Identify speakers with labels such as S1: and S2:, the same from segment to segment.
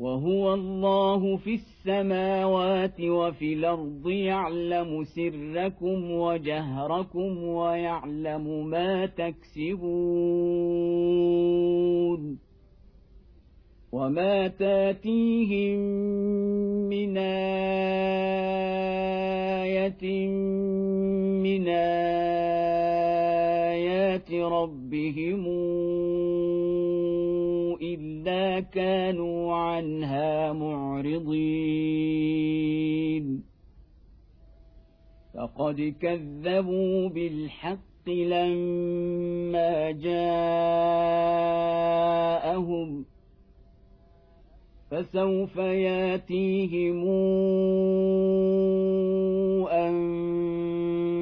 S1: وهو الله في السماوات وفي الأرض يعلم سركم وجهركم ويعلم ما تكسبون وما تاتيهم من آية من آيات ربهم الا كانوا عنها معرضين فقد كذبوا بالحق لما جاءهم فسوف ياتيهم انباء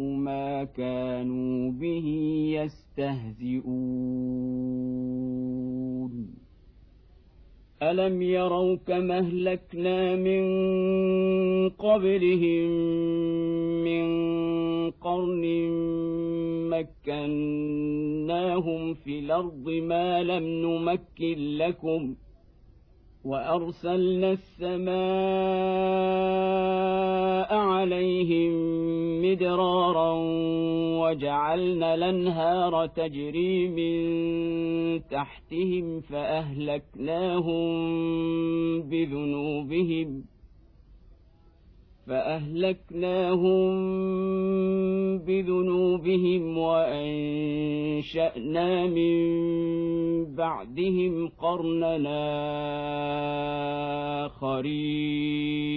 S1: ما كانوا به يستهزئون. ألم يروا كما أهلكنا من قبلهم من قرن مكناهم في الأرض ما لم نمكن لكم وأرسلنا السماء عليهم مدرارا وجعلنا الأنهار تجري من تحتهم فأهلكناهم بذنوبهم فأهلكناهم بذنوبهم وأنشأنا من بعدهم قرننا آخرين.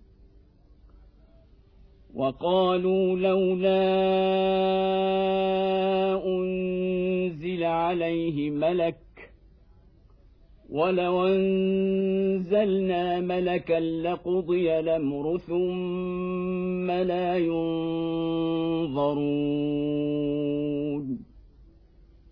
S1: وقالوا لولا أنزل عليه ملك ولو أنزلنا ملكا لقضي الأمر ثم لا ينظرون.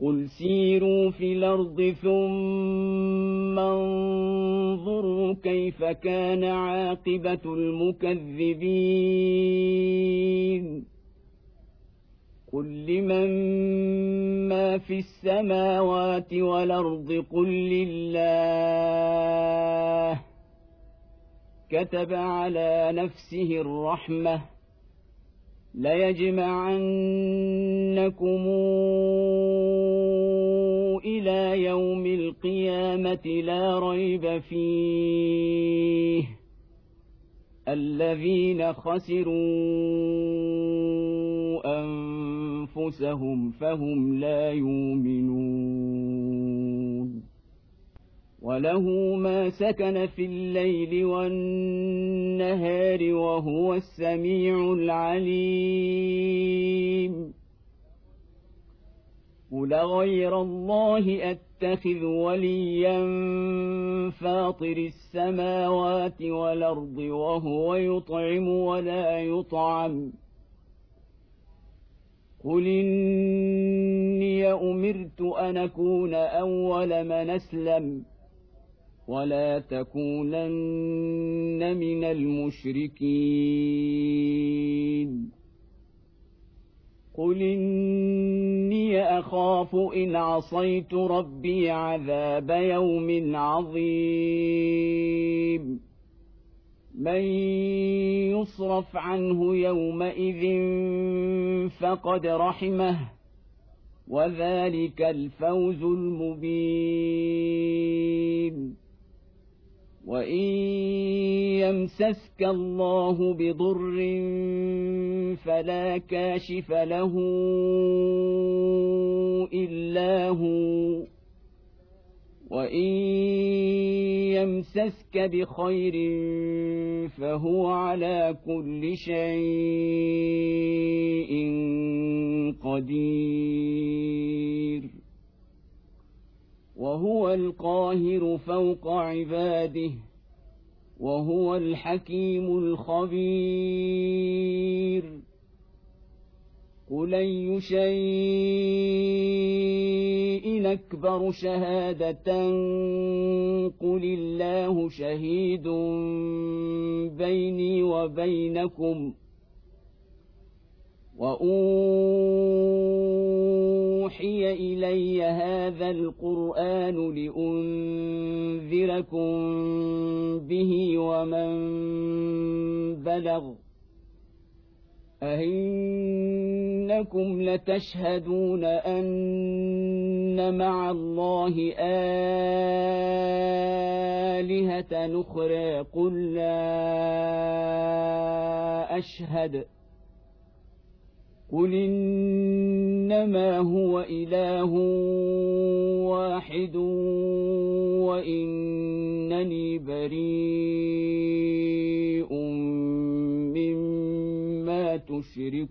S1: قل سيروا في الأرض ثم انظروا كيف كان عاقبه المكذبين قل لمن ما في السماوات والارض قل لله كتب على نفسه الرحمه ليجمعنكم إلى يوم القيامة لا ريب فيه. الذين خسروا أنفسهم فهم لا يؤمنون. وله ما سكن في الليل والنهار وهو السميع العليم قل غير الله اتخذ وليا فاطر السماوات والارض وهو يطعم ولا يطعم قل اني امرت ان اكون اول من اسلم ولا تكونن من المشركين قل اني اخاف ان عصيت ربي عذاب يوم عظيم من يصرف عنه يومئذ فقد رحمه وذلك الفوز المبين وان يمسسك الله بضر فلا كاشف له الا هو وان يمسسك بخير فهو على كل شيء قدير وهو القاهر فوق عباده وهو الحكيم الخبير. قل أي شيء أكبر شهادة؟ قل الله شهيد بيني وبينكم. واوحي الي هذا القران لانذركم به ومن بلغ أئنكم لتشهدون أن مع الله آلهة نخرى قل لا أشهد قل إنما هو إله واحد وإنني بريء مما تشركون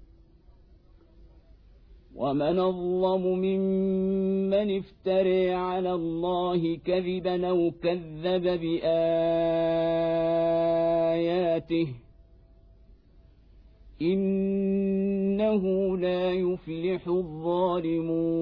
S1: ومن اظلم ممن افتري على الله كذبا أو كذب باياته انه لا يفلح الظالمون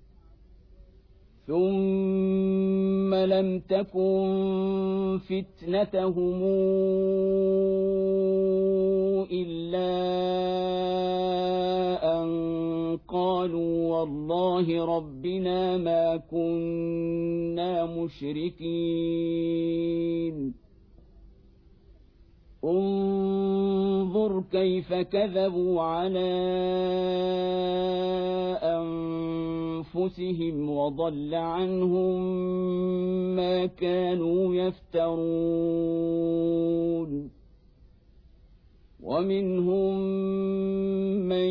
S1: ثم لم تكن فتنتهم الا ان قالوا والله ربنا ما كنا مشركين انظر كيف كذبوا على أنفسهم وضل عنهم ما كانوا يفترون. ومنهم من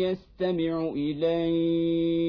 S1: يستمع إليك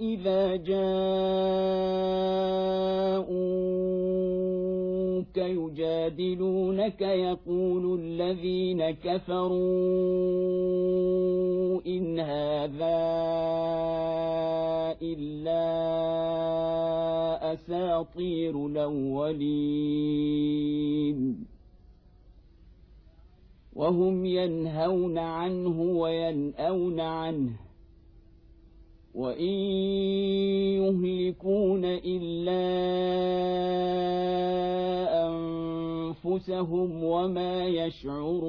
S1: إذا جاءوا يجادلونك يقول الذين كفروا إن هذا إلا أساطير الأولين وهم ينهون عنه وينأون عنه وإن يهلكون إلا أنفسهم وما يشعرون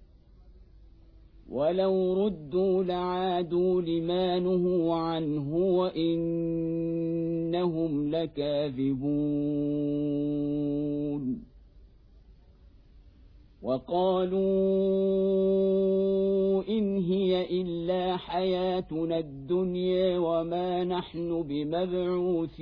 S1: ولو ردوا لعادوا لما نهوا عنه وانهم لكاذبون وقالوا ان هي الا حياتنا الدنيا وما نحن بمبعوثين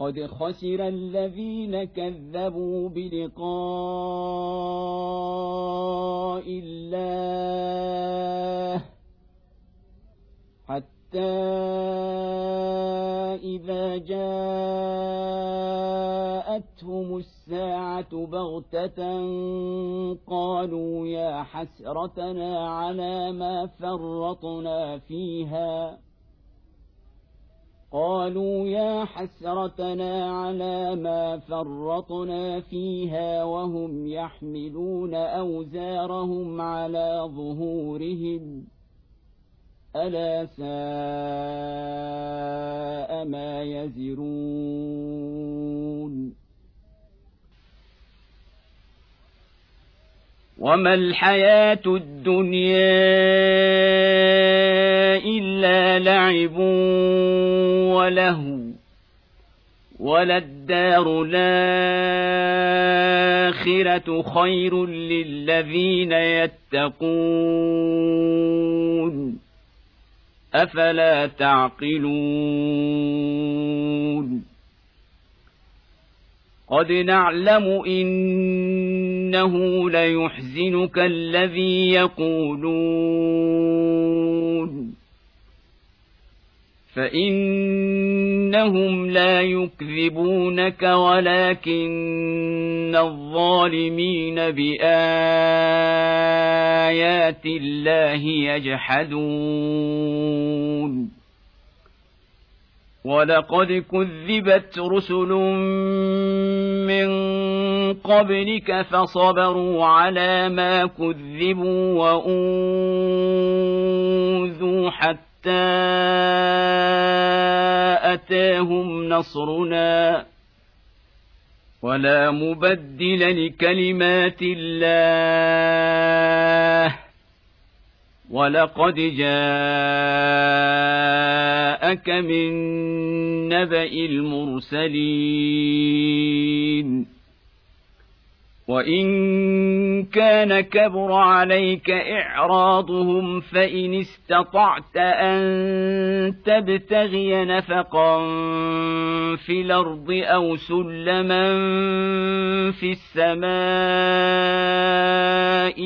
S1: قد خسر الذين كذبوا بلقاء الله حتى إذا جاءتهم الساعة بغتة قالوا يا حسرتنا على ما فرطنا فيها قالوا يا حسرتنا على ما فرطنا فيها وهم يحملون أوزارهم على ظهورهم. ألا ساء ما يزرون. وما الحياة الدنيا الا لعب وله وللدار الآخرة خير للذين يتقون أفلا تعقلون قد نعلم إنه ليحزنك الذي يقولون فانهم لا يكذبونك ولكن الظالمين بايات الله يجحدون ولقد كذبت رسل من قبلك فصبروا على ما كذبوا واوذوا حتى أتاهم نصرنا ولا مبدل لكلمات الله ولقد جاءك من نبأ المرسلين وان كان كبر عليك اعراضهم فان استطعت ان تبتغي نفقا في الأرض أو سلما في السماء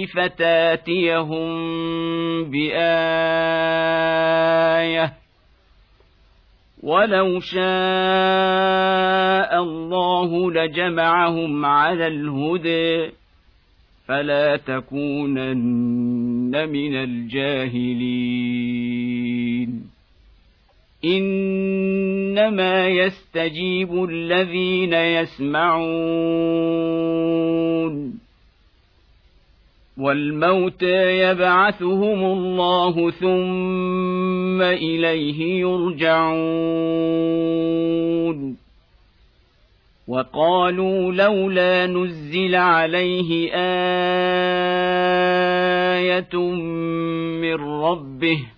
S1: فتاتيهم بايه ولو شاء الله لجمعهم على الهدى فلا تكونن من الجاهلين. إنما يستجيب الذين يسمعون. والموتى يبعثهم الله ثم إليه يرجعون. وقالوا لولا نزل عليه آية من ربه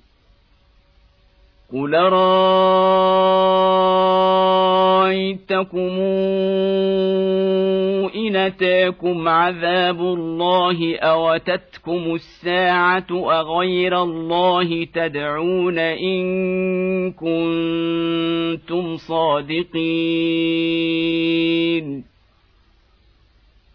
S1: قل رايتكم ان اتاكم عذاب الله اوتتكم الساعة اغير الله تدعون ان كنتم صادقين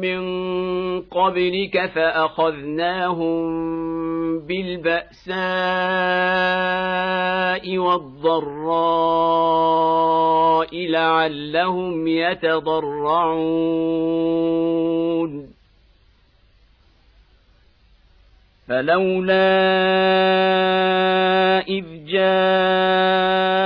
S1: من قبلك فأخذناهم بالبأساء والضراء لعلهم يتضرعون. فلولا إذ جاءهم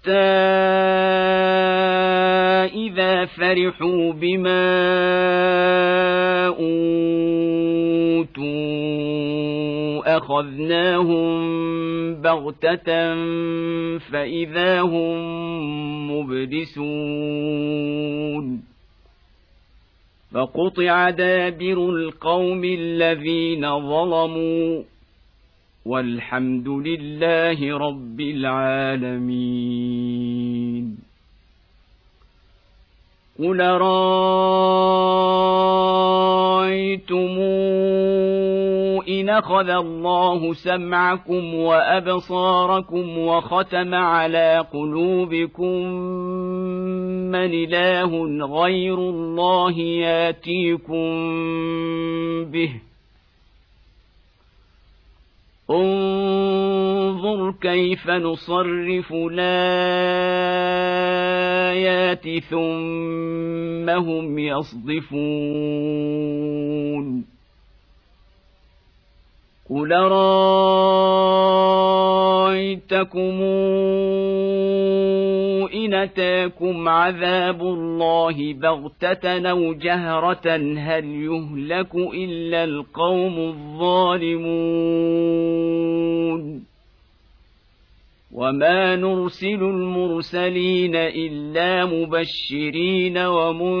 S1: حتى إذا فرحوا بما أوتوا أخذناهم بغتة فإذا هم مبلسون فقطع دابر القوم الذين ظلموا والحمد لله رب العالمين. قل رايتم إن أخذ الله سمعكم وأبصاركم وختم على قلوبكم من إله غير الله ياتيكم به انظر كيف نصرف الآيات ثم هم يصدفون قل رايتكم إن أتاكم عذاب الله بغتة أو جهرة هل يهلك إلا القوم الظالمون وما نرسل المرسلين إلا مبشرين ومنذرين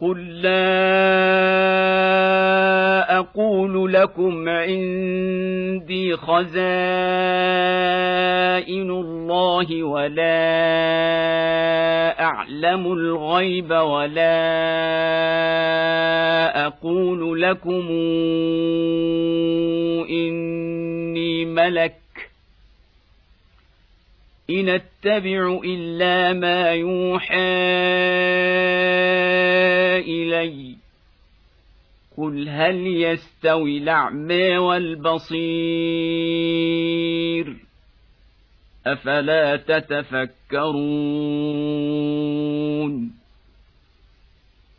S1: قل لا أقول لكم عندي خزائن الله ولا اعلم الغيب ولا أقول لكم اني ملك ان اتبع إلا ما يوحى إلي. قل هل يستوي الأعمى والبصير؟ أفلا تتفكرون؟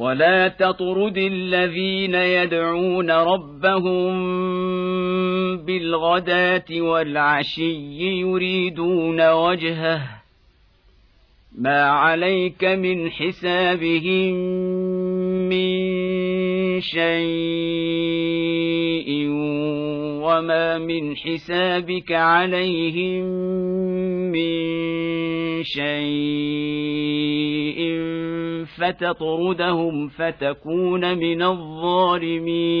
S1: ولا تطرد الذين يدعون ربهم بالغداه والعشي يريدون وجهه ما عليك من حسابهم من شيء وما من حسابك عليهم من شيء فتطردهم فتكون من الظالمين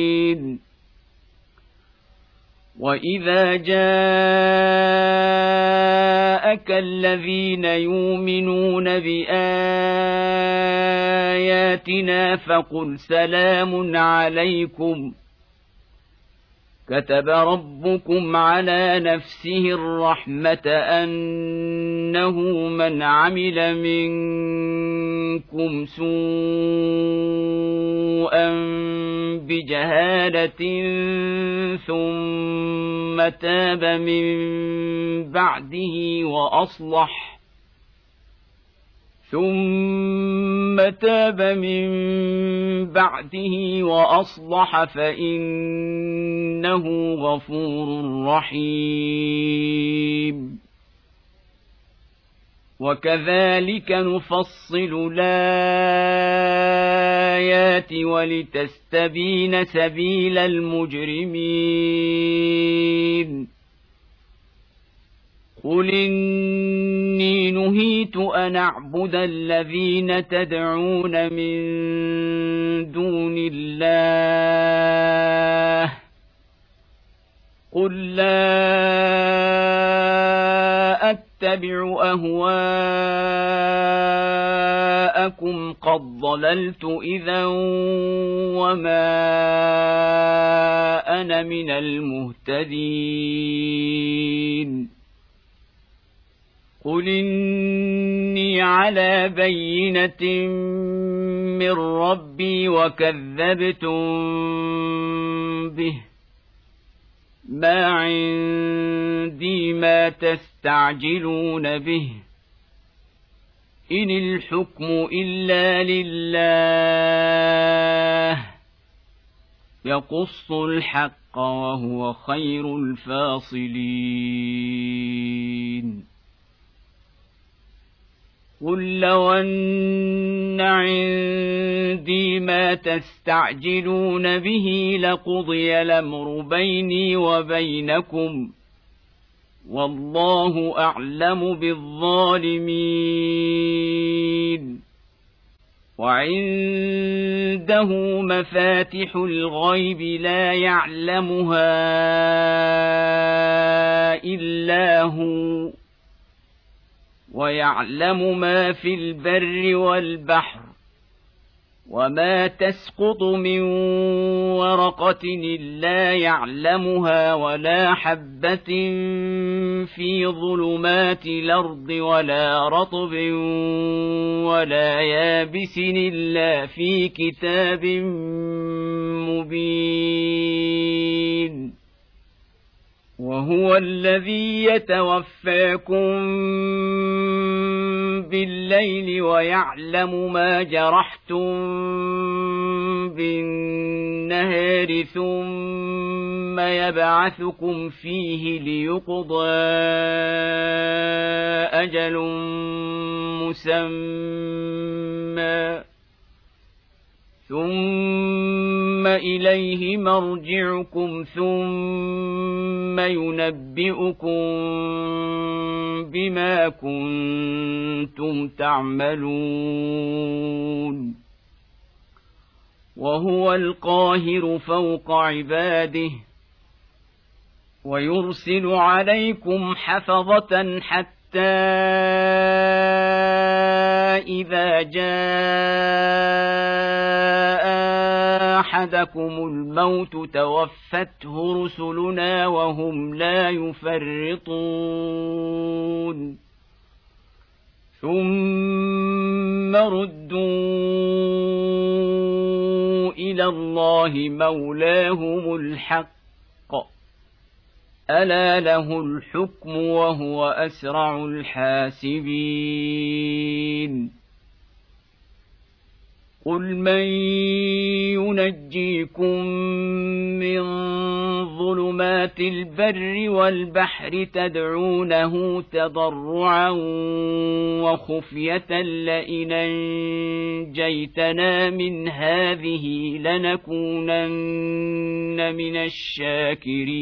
S1: واذا جاءك الذين يؤمنون باياتنا فقل سلام عليكم كتب ربكم على نفسه الرحمه انه من عمل منكم سوءا بجهالة ثم تاب من بعده وأصلح ثم تاب من بعده وأصلح فإنه غفور رحيم وكذلك نفصل الآيات ولتستبين سبيل المجرمين. قل اني نهيت ان اعبد الذين تدعون من دون الله. قل لا اتبع أهواءكم قد ضللت إذا وما أنا من المهتدين. قل إني على بينة من ربي وكذبتم به. ما عندي ما تستعجلون به ان الحكم الا لله يقص الحق وهو خير الفاصلين قل لو ان عندي ما تستعجلون به لقضي الامر بيني وبينكم والله اعلم بالظالمين. وعنده مفاتح الغيب لا يعلمها الا هو ويعلم ما في البر والبحر وما تسقط من ورقة إلا يعلمها ولا حبة في ظلمات الأرض ولا رطب ولا يابس إلا في كتاب مبين وهو الذي يتوفاكم بالليل ويعلم ما جرحتم بالنهار ثم يبعثكم فيه ليقضى أجل مسمى. ثم اليه مرجعكم ثم ينبئكم بما كنتم تعملون وهو القاهر فوق عباده ويرسل عليكم حفظه حتى اذا جاء احدكم الموت توفته رسلنا وهم لا يفرطون ثم ردوا إلى الله مولاهم الحق الا له الحكم وهو اسرع الحاسبين قل من ينجيكم من ظلمات البر والبحر تدعونه تضرعا وخفيه لئن انجيتنا من هذه لنكونن من الشاكرين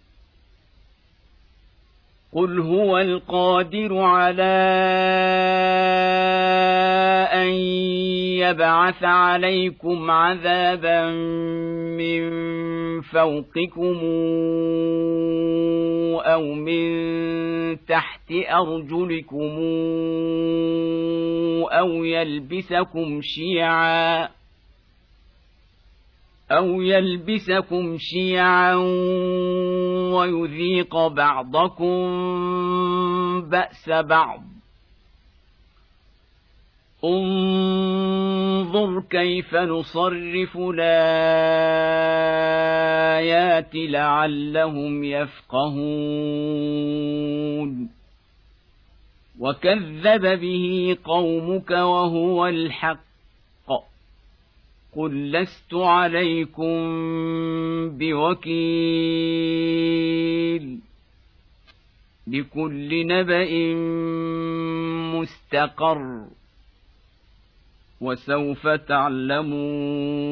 S1: قل هو القادر على ان يبعث عليكم عذابا من فوقكم أو من تحت ارجلكم أو يلبسكم شيعا أو يلبسكم شيعا ويذيق بعضكم بأس بعض. انظر كيف نصرف الآيات لعلهم يفقهون. وكذب به قومك وهو الحق. قل لست عليكم بوكيل لكل نبأ مستقر وسوف تعلمون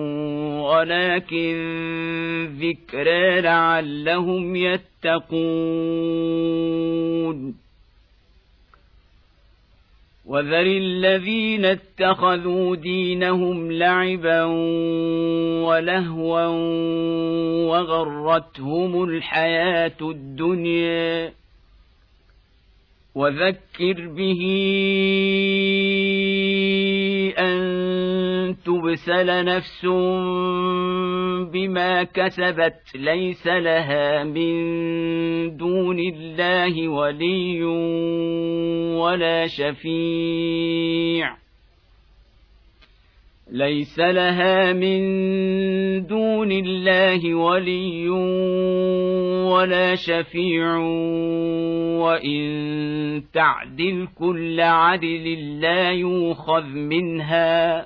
S1: ولكن ذكرى لعلهم يتقون. وذر الذين اتخذوا دينهم لعبا ولهوا وغرتهم الحياة الدنيا. وذكر به أن تبسل نفس بما كسبت ليس لها من دون الله ولي ولا شفيع. ليس لها من دون الله ولي ولا شفيع وإن تعدل كل عدل لا يوخذ منها.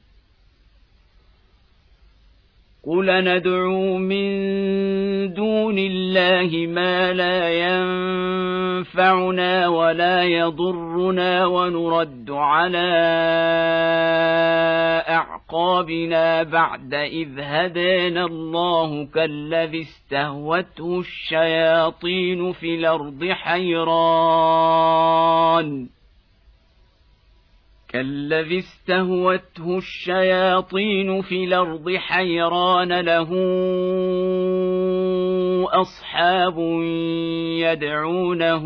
S1: قل ندعو من دون الله ما لا ينفعنا ولا يضرنا ونرد على اعقابنا بعد اذ هدانا الله كالذي استهوته الشياطين في الأرض حيران كالذي استهوته الشياطين في الأرض حيران له أصحاب يدعونه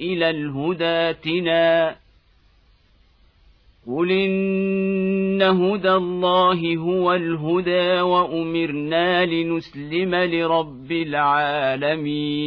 S1: إلى الهدى اتنا قل إن هدى الله هو الهدى وأمرنا لنسلم لرب العالمين.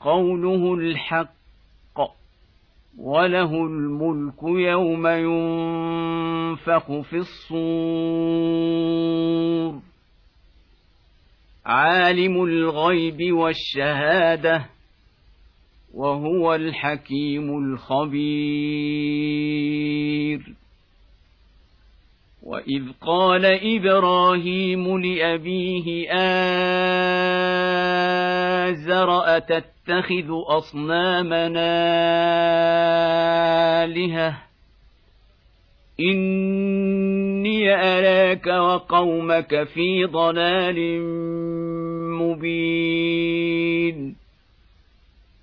S1: قوله الحق وله الملك يوم ينفخ في الصور. عالم الغيب والشهادة وهو الحكيم الخبير. واذ قال إبراهيم لابيه ازر اتتخذ اصنامنا الهه؟ اني اراك وقومك في ضلال مبين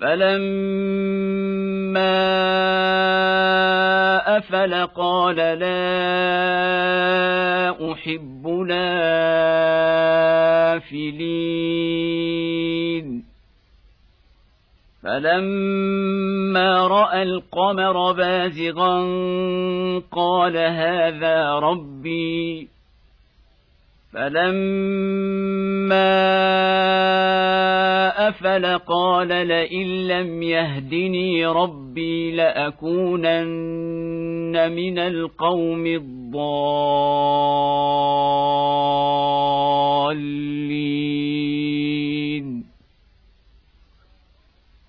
S1: فلما افل قال لا احب لافلين فلما راى القمر بازغا قال هذا ربي فلما افل قال لئن لم يهدني ربي لاكونن من القوم الضالين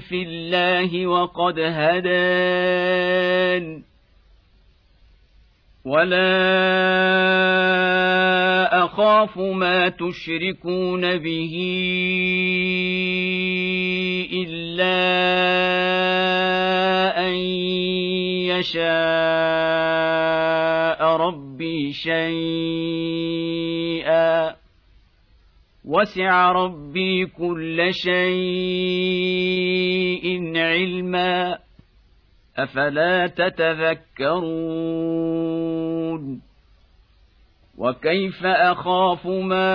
S1: في الله وقد هدان. ولا أخاف ما تشركون به إلا أن يشاء ربي شيئا. وسع ربي كل شيء علما. أفلا تتذكرون؟ وكيف أخاف ما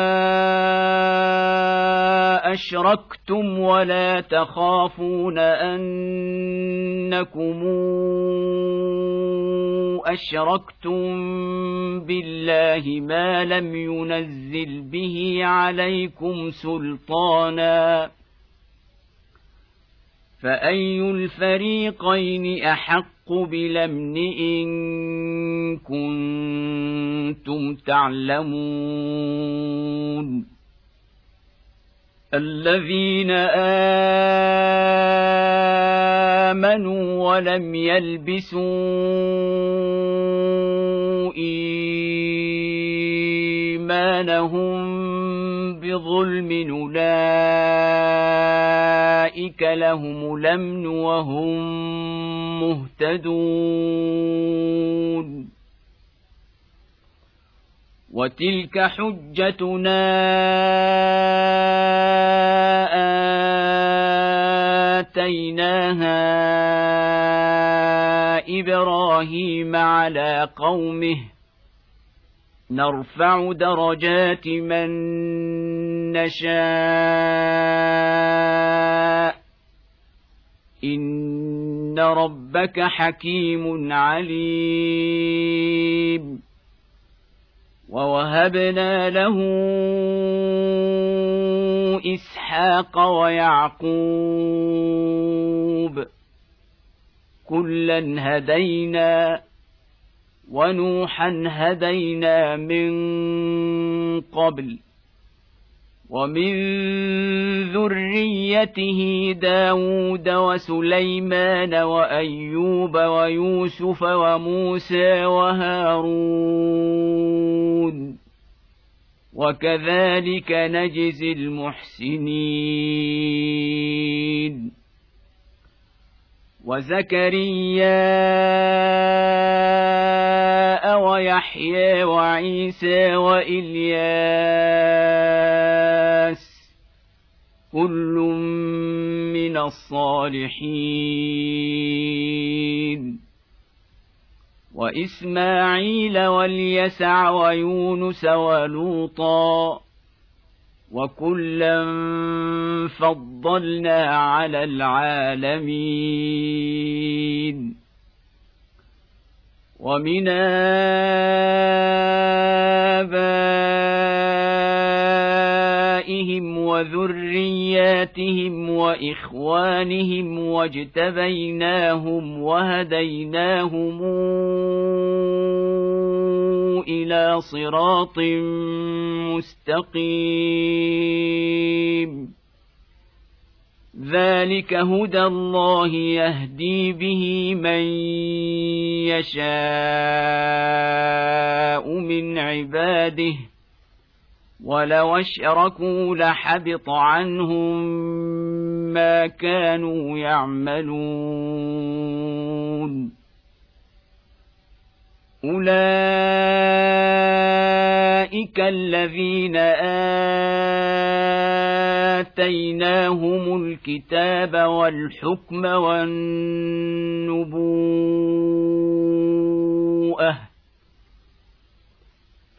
S1: أشركتم ولا تخافون أنكم أشركتم بالله ما لم ينزل به عليكم سلطانا فأي الفريقين أحق بالامن ان كنتم تعلمون الذين امنوا ولم يلبسوا إيمانهم بظلم أولئك لهم الامن وهم مهتدون. وتلك حجتنا آتيناها إبراهيم على قومه نرفع درجات من نشاء. إن ربك حكيم عليم. ووهبنا له إسحاق ويعقوب. كلا هدينا ونوحا هدينا من قبل ومن ذريته داود وسليمان وأيوب ويوسف وموسى وهارون وكذلك نجزي المحسنين وزكريا ويحيى وعيسى والياس كل من الصالحين واسماعيل واليسع ويونس ولوطا وكلا فضلنا على العالمين ومن ابائهم وذرياتهم وإخوانهم واجتبيناهم وهديناهم إلى صراط مستقيم. ذلك هدى الله يهدي به من يشاء من عباده. ولو أشركوا لحبط عنهم ما كانوا يعملون. أولئك الذين آتيناهم الكتاب والحكم والنبوءة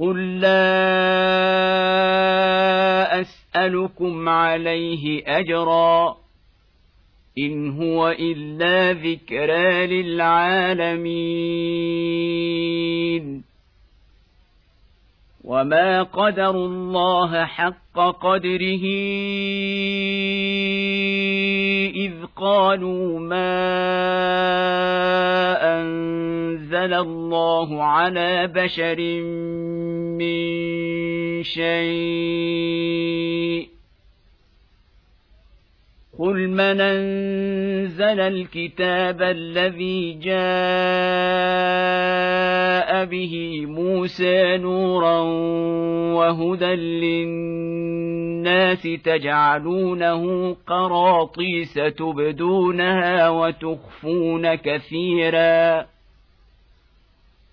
S1: قل لا اسالكم عليه اجرا ان هو الا ذكرى للعالمين وما قدروا الله حق قدره اذ قالوا ما أنزل الله على بشر من شيء. قل من أنزل الكتاب الذي جاء به موسى نورا وهدى للناس تجعلونه قراطيس تبدونها وتخفون كثيرا.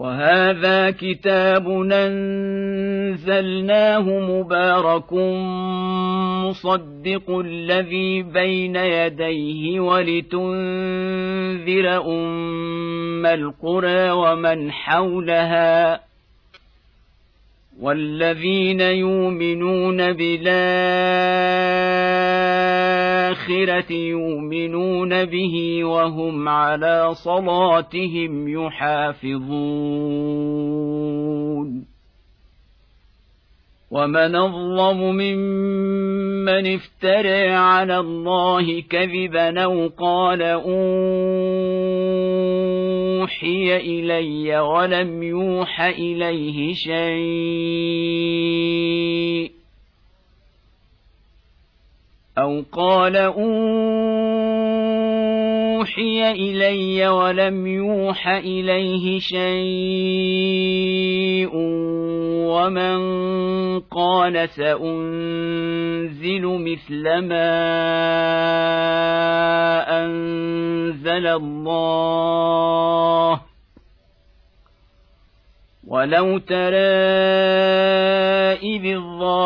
S1: وهذا كتاب انزلناه مبارك مصدق الذي بين يديه ولتنذر أم القرى ومن حولها والذين يؤمنون بالاخره يؤمنون به وهم على صلاتهم يحافظون. ومن أظلم ممن افترى على الله كذبا أو قال أوحي إلي ولم يوح إليه شيء. أو قال أوحي إلي ولم يوح إليه شيء ومن قال سأنزل مثل ما أنزل الله ولو ترى إذ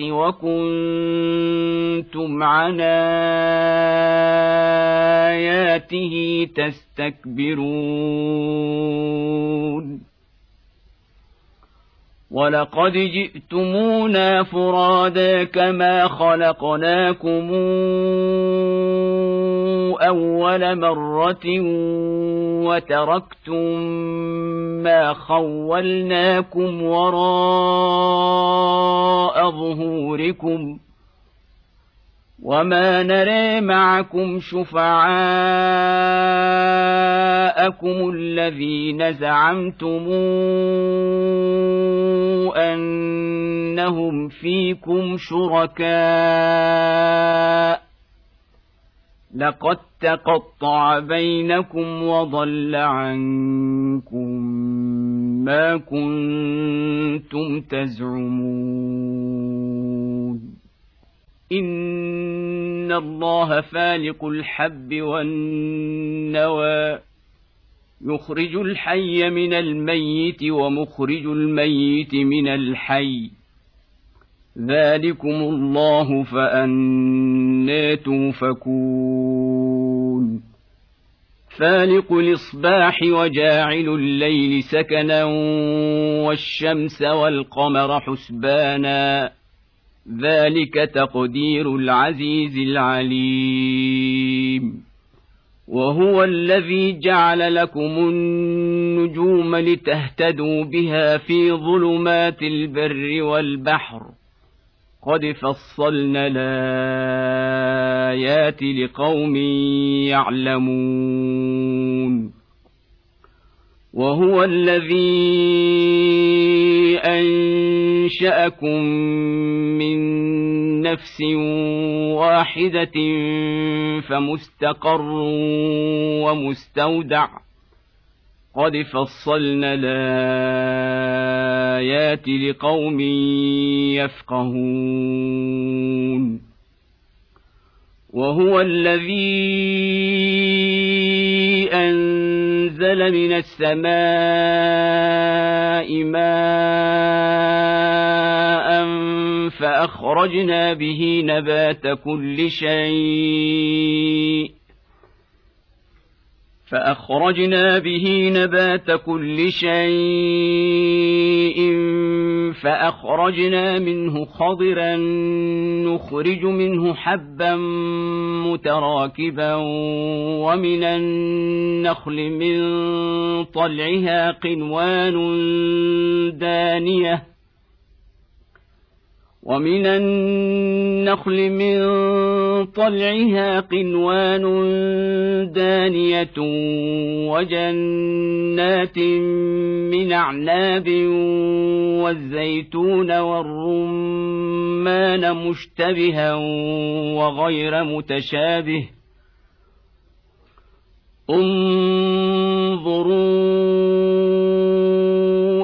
S1: وكنتم عن آياته تستكبرون ولقد جئتمونا فرادا كما خلقناكم اول مره وتركتم ما خولناكم وراء ظهوركم وما نري معكم شفعاءكم الذين زعمتم انهم فيكم شركاء لقد تقطع بينكم وضل عنكم ما كنتم تزعمون ان الله فالق الحب والنوى يخرج الحي من الميت ومخرج الميت من الحي ذلكم الله فأنا توفكون فالق الإصباح وجاعل الليل سكنا والشمس والقمر حسبانا ذلك تقدير العزيز العليم. وهو الذي جعل لكم النجوم لتهتدوا بها في ظلمات البر والبحر. قد فصلنا الآيات لقوم يعلمون. وهو الذي أنشأكم من نفس واحدة فمستقر ومستودع. قد فصلنا الآيات لقوم يفقهون. وهو الذي أنزل من السماء ماء فأخرجنا به نبات كل شيء. فأخرجنا به نبات كل شيء فأخرجنا منه خضرا نخرج منه حبا متراكبا ومن النخل من طلعها قنوان دانية ومن النخل من طلعها قنوان دانية وجنات من أعناب والزيتون والرمان مشتبها وغير متشابه انظروا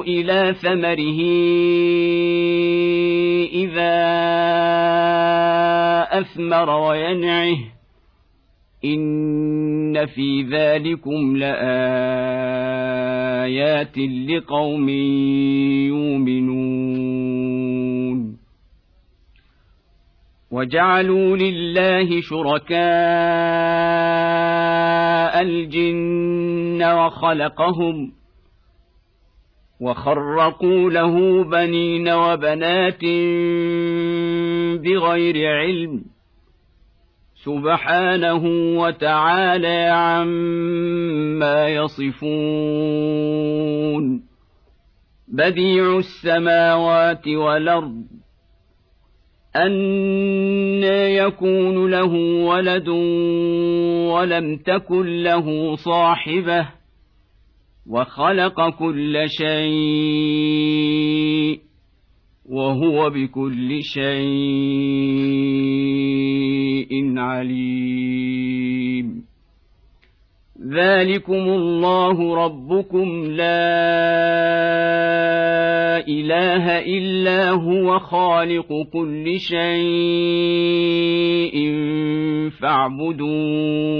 S1: إلى ثمره إذا أثمر وينعه. إن في ذلكم لآيات لقوم يؤمنون. وجعلوا لله شركاء الجن وخلقهم ۖ وخرقوا له بنين وبنات بغير علم سبحانه وتعالى عما يصفون بديع السماوات والأرض أن يكون له ولد ولم تكن له صاحبة وخلق كل شيء وهو بكل شيء عليم. ذلكم الله ربكم لا إله إلا هو خالق كل شيء فاعبدوه.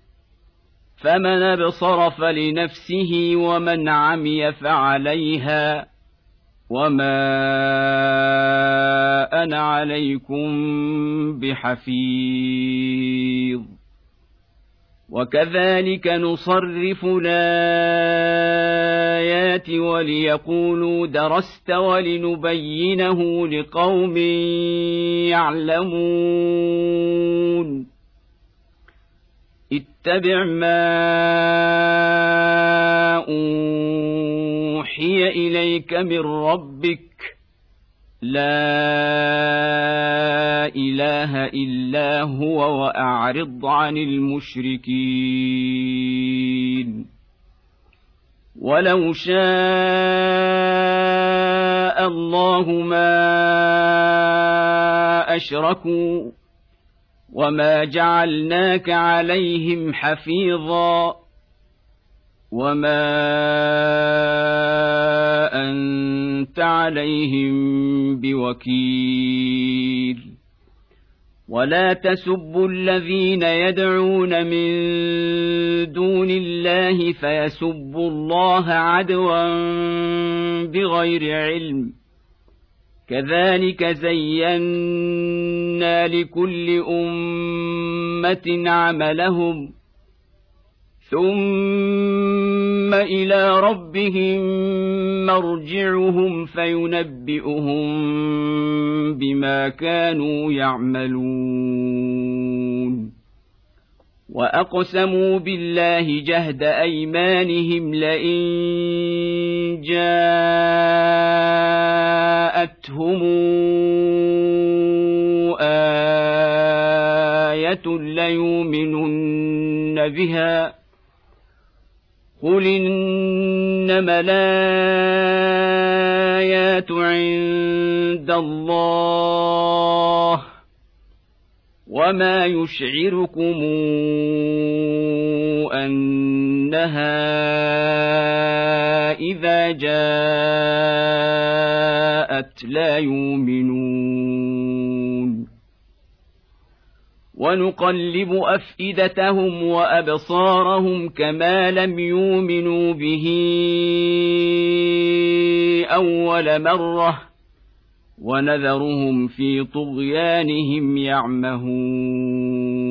S1: فمن أبصر فلنفسه ومن عمي فعليها وما أنا عليكم بحفيظ. وكذلك نصرف الآيات وليقولوا درست ولنبينه لقوم يعلمون. اتبع ما أوحي إليك من ربك. لا إله إلا هو وأعرض عن المشركين. ولو شاء الله ما أشركوا وما جعلناك عليهم حفيظا وما انت عليهم بوكيل ولا تسبوا الذين يدعون من دون الله فيسبوا الله عدوا بغير علم كذلك زينا لكل أمة عملهم ثم إلى ربهم مرجعهم فينبئهم بما كانوا يعملون. وأقسموا بالله جهد أيمانهم لئن جاءتهم إيه ليؤمنن بها قل انما الايات عند الله وما يشعركم انها اذا جاءت لا يؤمنون. ونقلب أفئدتهم وأبصارهم كما لم يؤمنوا به أول مرة ونذرهم في طغيانهم يعمهون.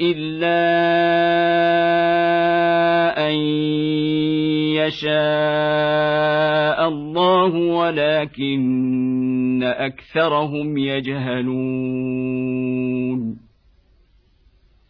S1: الا ان يشاء الله ولكن اكثرهم يجهلون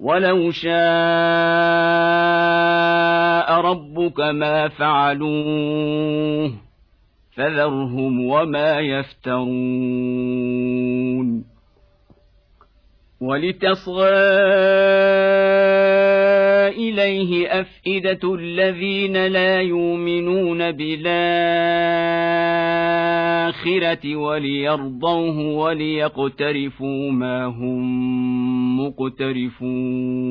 S1: ولو شاء ربك ما فعلوه فذرهم وما يفترون ولتصغى إليه أفئدة الذين لا يؤمنون بالآخرة وليرضوه وليقترفوا ما هم مقترفون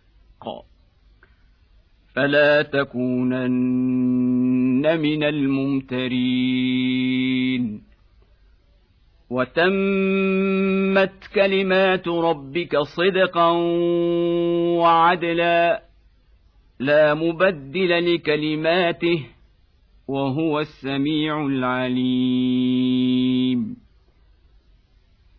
S1: فلا تكونن من الممترين. وتمت كلمات ربك صدقا وعدلا لا مبدل لكلماته وهو السميع العليم.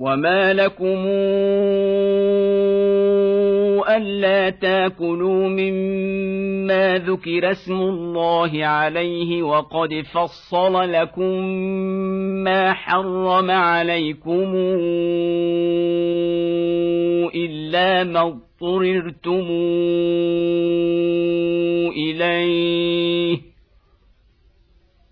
S1: وما لكم ألا تاكلوا مما ذكر اسم الله عليه وقد فصل لكم ما حرم عليكم إلا ما اضطررتم إليه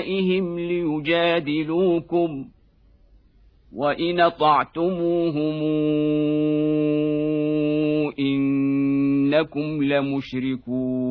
S1: اوليائهم ليجادلوكم وإن أطعتموهم إنكم لمشركون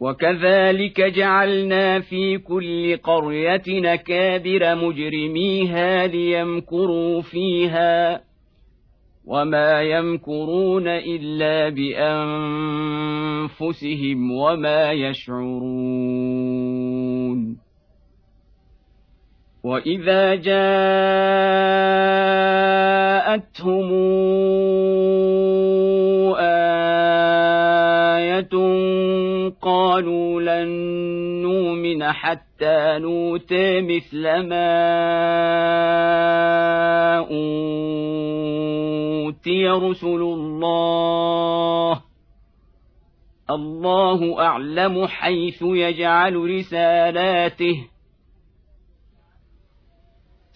S1: وكذلك جعلنا في كل قرية نكابر مجرميها ليمكروا فيها وما يمكرون إلا بأنفسهم وما يشعرون وإذا جاءتهم قالوا لن نؤمن حتى نوتي مثل ما أوتي رسل الله. الله أعلم حيث يجعل رسالاته.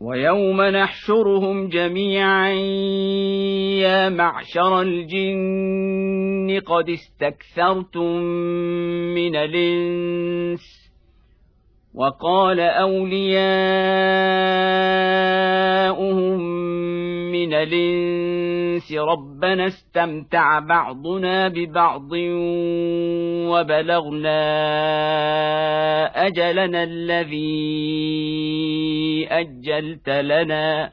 S1: ويوم نحشرهم جميعا يا معشر الجن قد استكثرتم من الإنس. وقال أولياؤهم من الإنس ربنا استمتع بعضنا ببعض وبلغنا أجلنا الذي أجلت لنا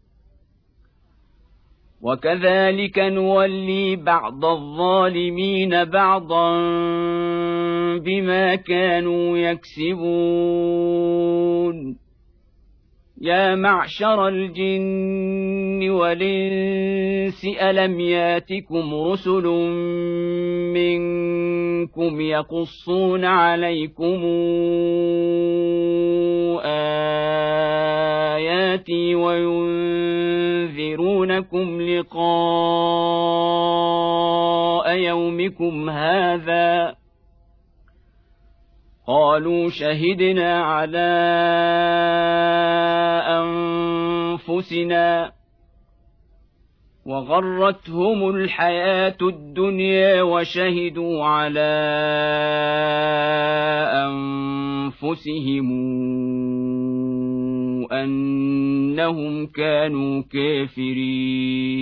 S1: وكذلك نولي بعض الظالمين بعضا بما كانوا يكسبون. يا معشر الجن والإنس ألم ياتكم رسل منكم يقصون عليكم آياتي وينذرونكم لقاء يومكم هذا؟ قالوا شهدنا على أنفسنا وغرتهم الحياة الدنيا وشهدوا على أنفسهم أنهم كانوا كافرين.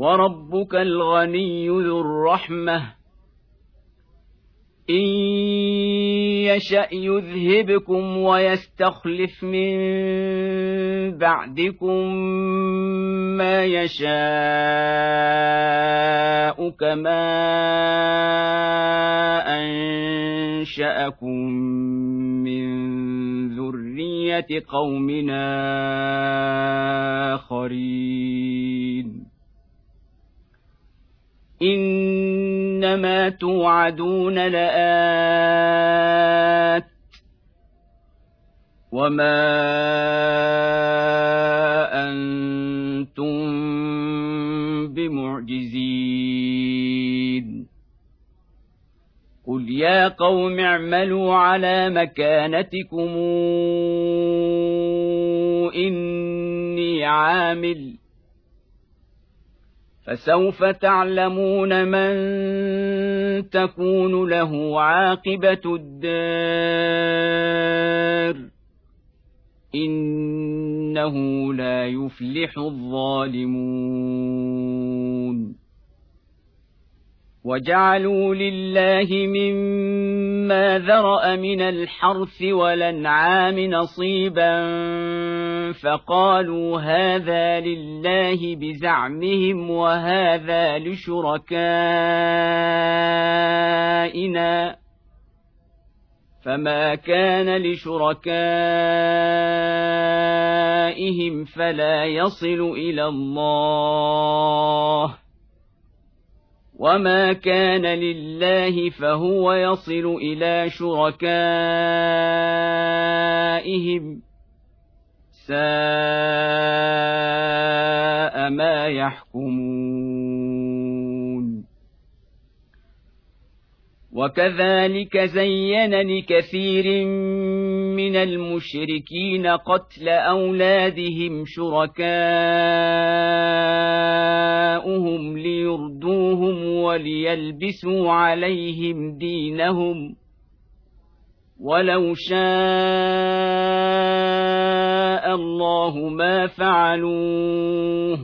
S1: وربك الغني ذو الرحمة. إن يشأ يذهبكم ويستخلف من بعدكم ما يشاء كما أنشأكم من ذرية قومنا آخرين. انما توعدون لات وما أنتم بمعجزين قل يا قوم اعملوا على مكانتكم اني عامل فسوف تعلمون من تكون له عاقبة الدار. إنه لا يفلح الظالمون. وجعلوا لله مما ذرأ من الحرث والأنعام نصيبا فقالوا هذا لله بزعمهم وهذا لشركائنا فما كان لشركائهم فلا يصل إلى الله وما كان لله فهو يصل إلى شركائهم ساء ما يحكمون وكذلك زين لكثير من المشركين قتل أولادهم شركاؤهم ليردوهم وليلبسوا عليهم دينهم. ولو شاء الله ما فعلوه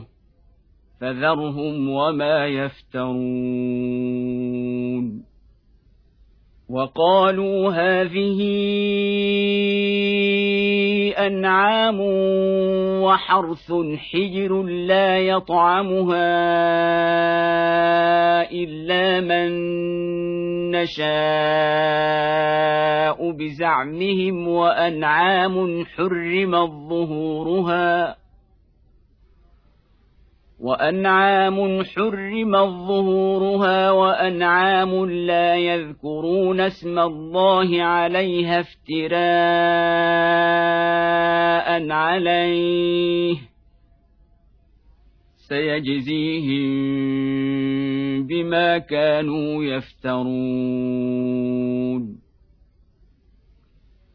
S1: فذرهم وما يفترون. وقالوا هذه أنعام وحرث حجر لا يطعمها إلا من نشاء بزعمهم وأنعام حرمت ظهورها وأنعام حرمت ظهورها وأنعام لا يذكرون اسم الله عليها افتراء عليه سيجزيهم بما كانوا يفترون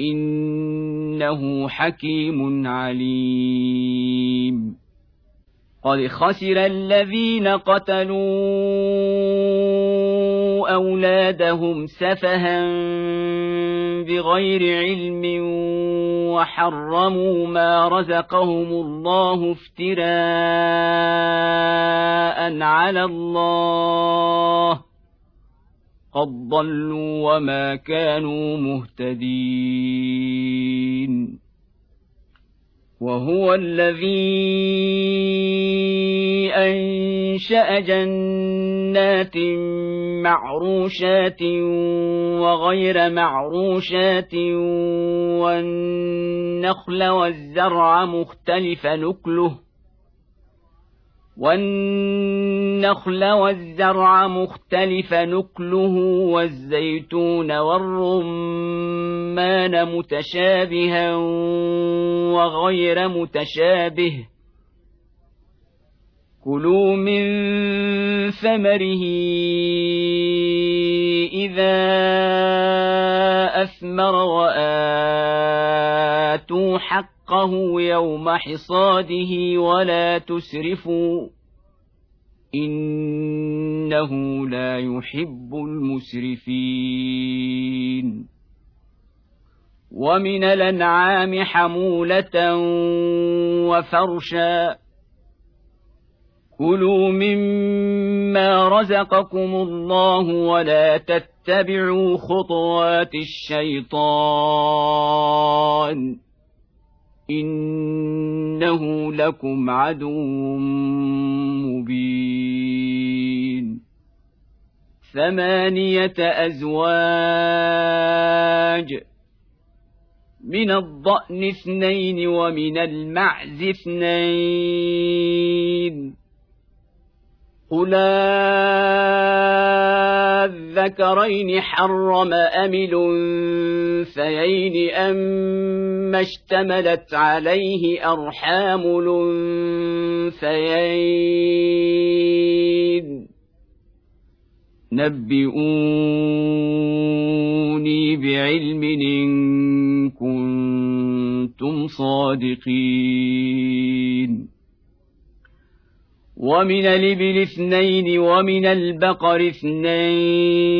S1: إنه حكيم عليم. قد خسر الذين قتلوا أولادهم سفها بغير علم وحرموا ما رزقهم الله افتراء على الله قد ضلوا وما كانوا مهتدين وهو الذي انشا جنات معروشات وغير معروشات والنخل والزرع مختلف نكله والنخل والزرع مختلف نكله والزيتون والرمان متشابها وغير متشابه كلوا من ثمره إذا أثمر وآتوا حق حقه يوم حصاده ولا تسرفوا إنه لا يحب المسرفين. ومن الأنعام حمولة وفرشا. كلوا مما رزقكم الله ولا تتبعوا خطوات الشيطان. انه لكم عدو مبين ثمانيه ازواج من الضأن اثنين ومن المعز اثنين قل الذكرين حرم أم الأنثيين أما اشتملت عليه أرحام الأنثيين نبئوني بعلم إن كنتم صادقين ومن الإبل اثنين ومن البقر اثنين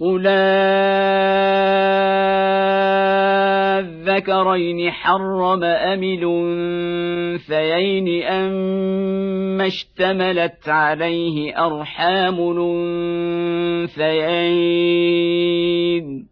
S1: قل الذكرين حرم أم الأنثيين أما اشتملت عليه أرحام الأنثيين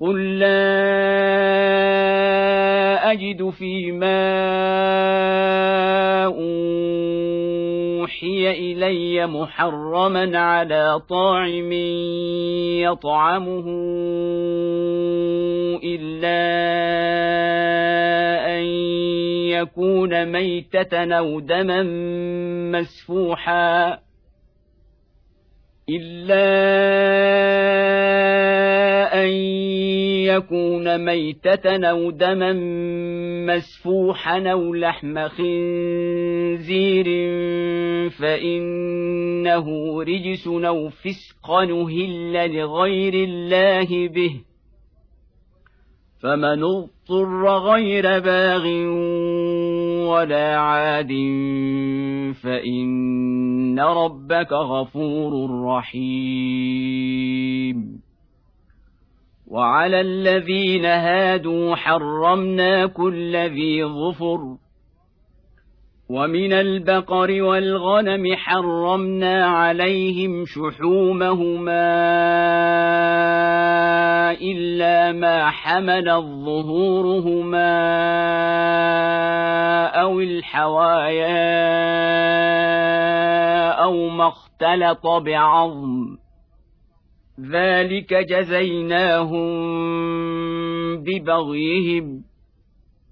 S1: قل لا اجد فيما اوحي الي محرما على طاعم يطعمه الا ان يكون ميته أو دما مسفوحا إلا أن يكون ميتة أو دما مسفوحا أو لحم خنزير فإنه رجس أو فسق نهل لغير الله به فمن اضطر غير باغ ولا عاد فإن ربك غفور رحيم. وعلى الذين هادوا حرمنا كل ذي ظفر ومن البقر والغنم حرمنا عليهم شحومهما الا ما حملت ظهورهما أو الحوايا أو ما اختلط بعظم ذلك جزيناهم ببغيهم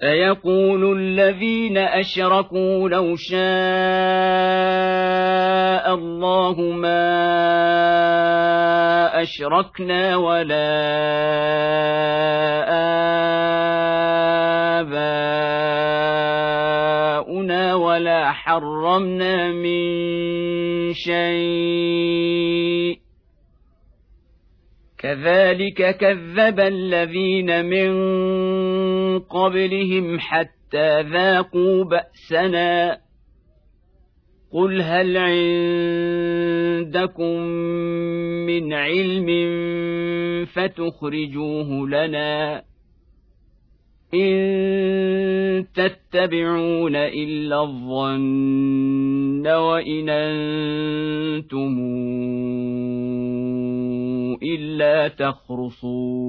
S1: سيقول الذين أشركوا لو شاء الله ما أشركنا ولا آباؤنا ولا حرمنا من شيء كذلك كذب الذين من قبلهم حتى ذاقوا بأسنا. قل هل عندكم من علم فتخرجوه لنا إن تتبعون إلا الظن وإن أنتم إلا تخرصون.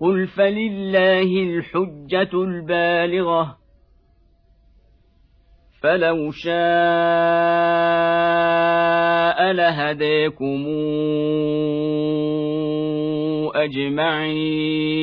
S1: قل فلله الحجة البالغة فلو شاء لهديكم أجمعين.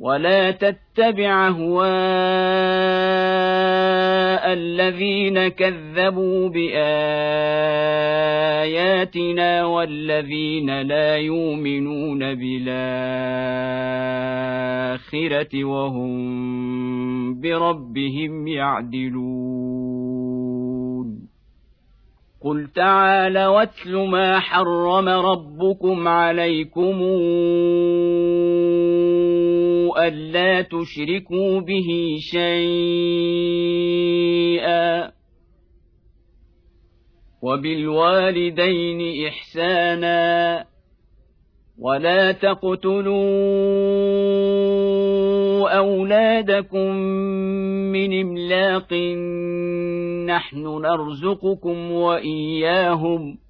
S1: ولا تتبع اهواء الذين كذبوا باياتنا والذين لا يؤمنون بالاخره وهم بربهم يعدلون قل تعال واتل ما حرم ربكم عليكم ألا تشركوا به شيئا وبالوالدين إحسانا ولا تقتلوا أولادكم من إملاق نحن نرزقكم وإياهم ۖ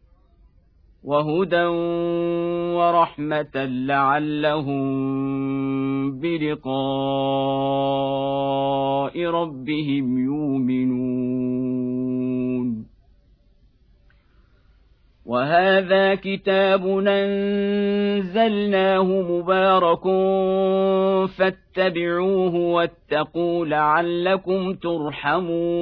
S1: وهدى ورحمة لعلهم بلقاء ربهم يؤمنون. وهذا كتاب أنزلناه مبارك فاتبعوه واتقوا لعلكم ترحمون.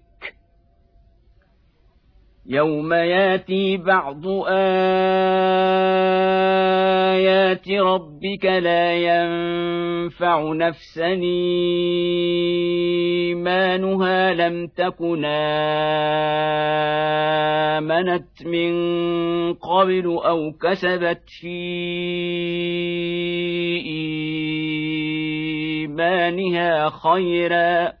S1: يوم ياتي بعض ايات ربك لا ينفع نفسا ايمانها لم تكن امنت من قبل أو كسبت في ايمانها خيرا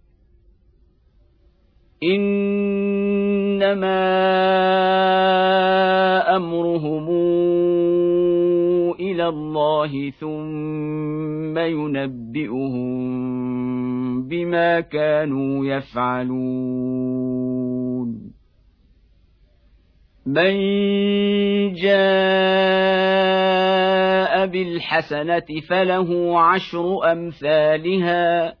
S1: إنما أمرهم إلى الله ثم ينبئهم بما كانوا يفعلون. من جاء بالحسنة فله عشر أمثالها.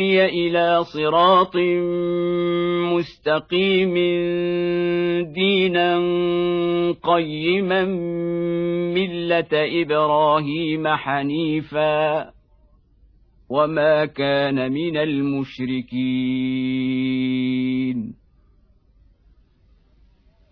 S1: إلى صراط مستقيم دينا قيما ملة إبراهيم حنيفا وما كان من المشركين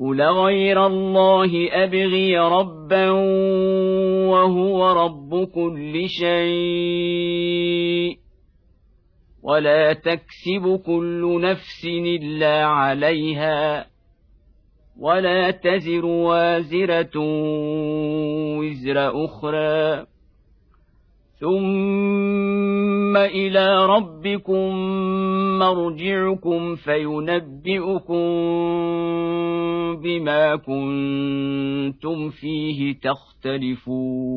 S1: قل غير الله ابغي ربا وهو رب كل شيء ولا تكسب كل نفس الا عليها ولا تزر وازره وزر أخرى ثم إلى ربكم مرجعكم فينبئكم بما كنتم فيه تختلفون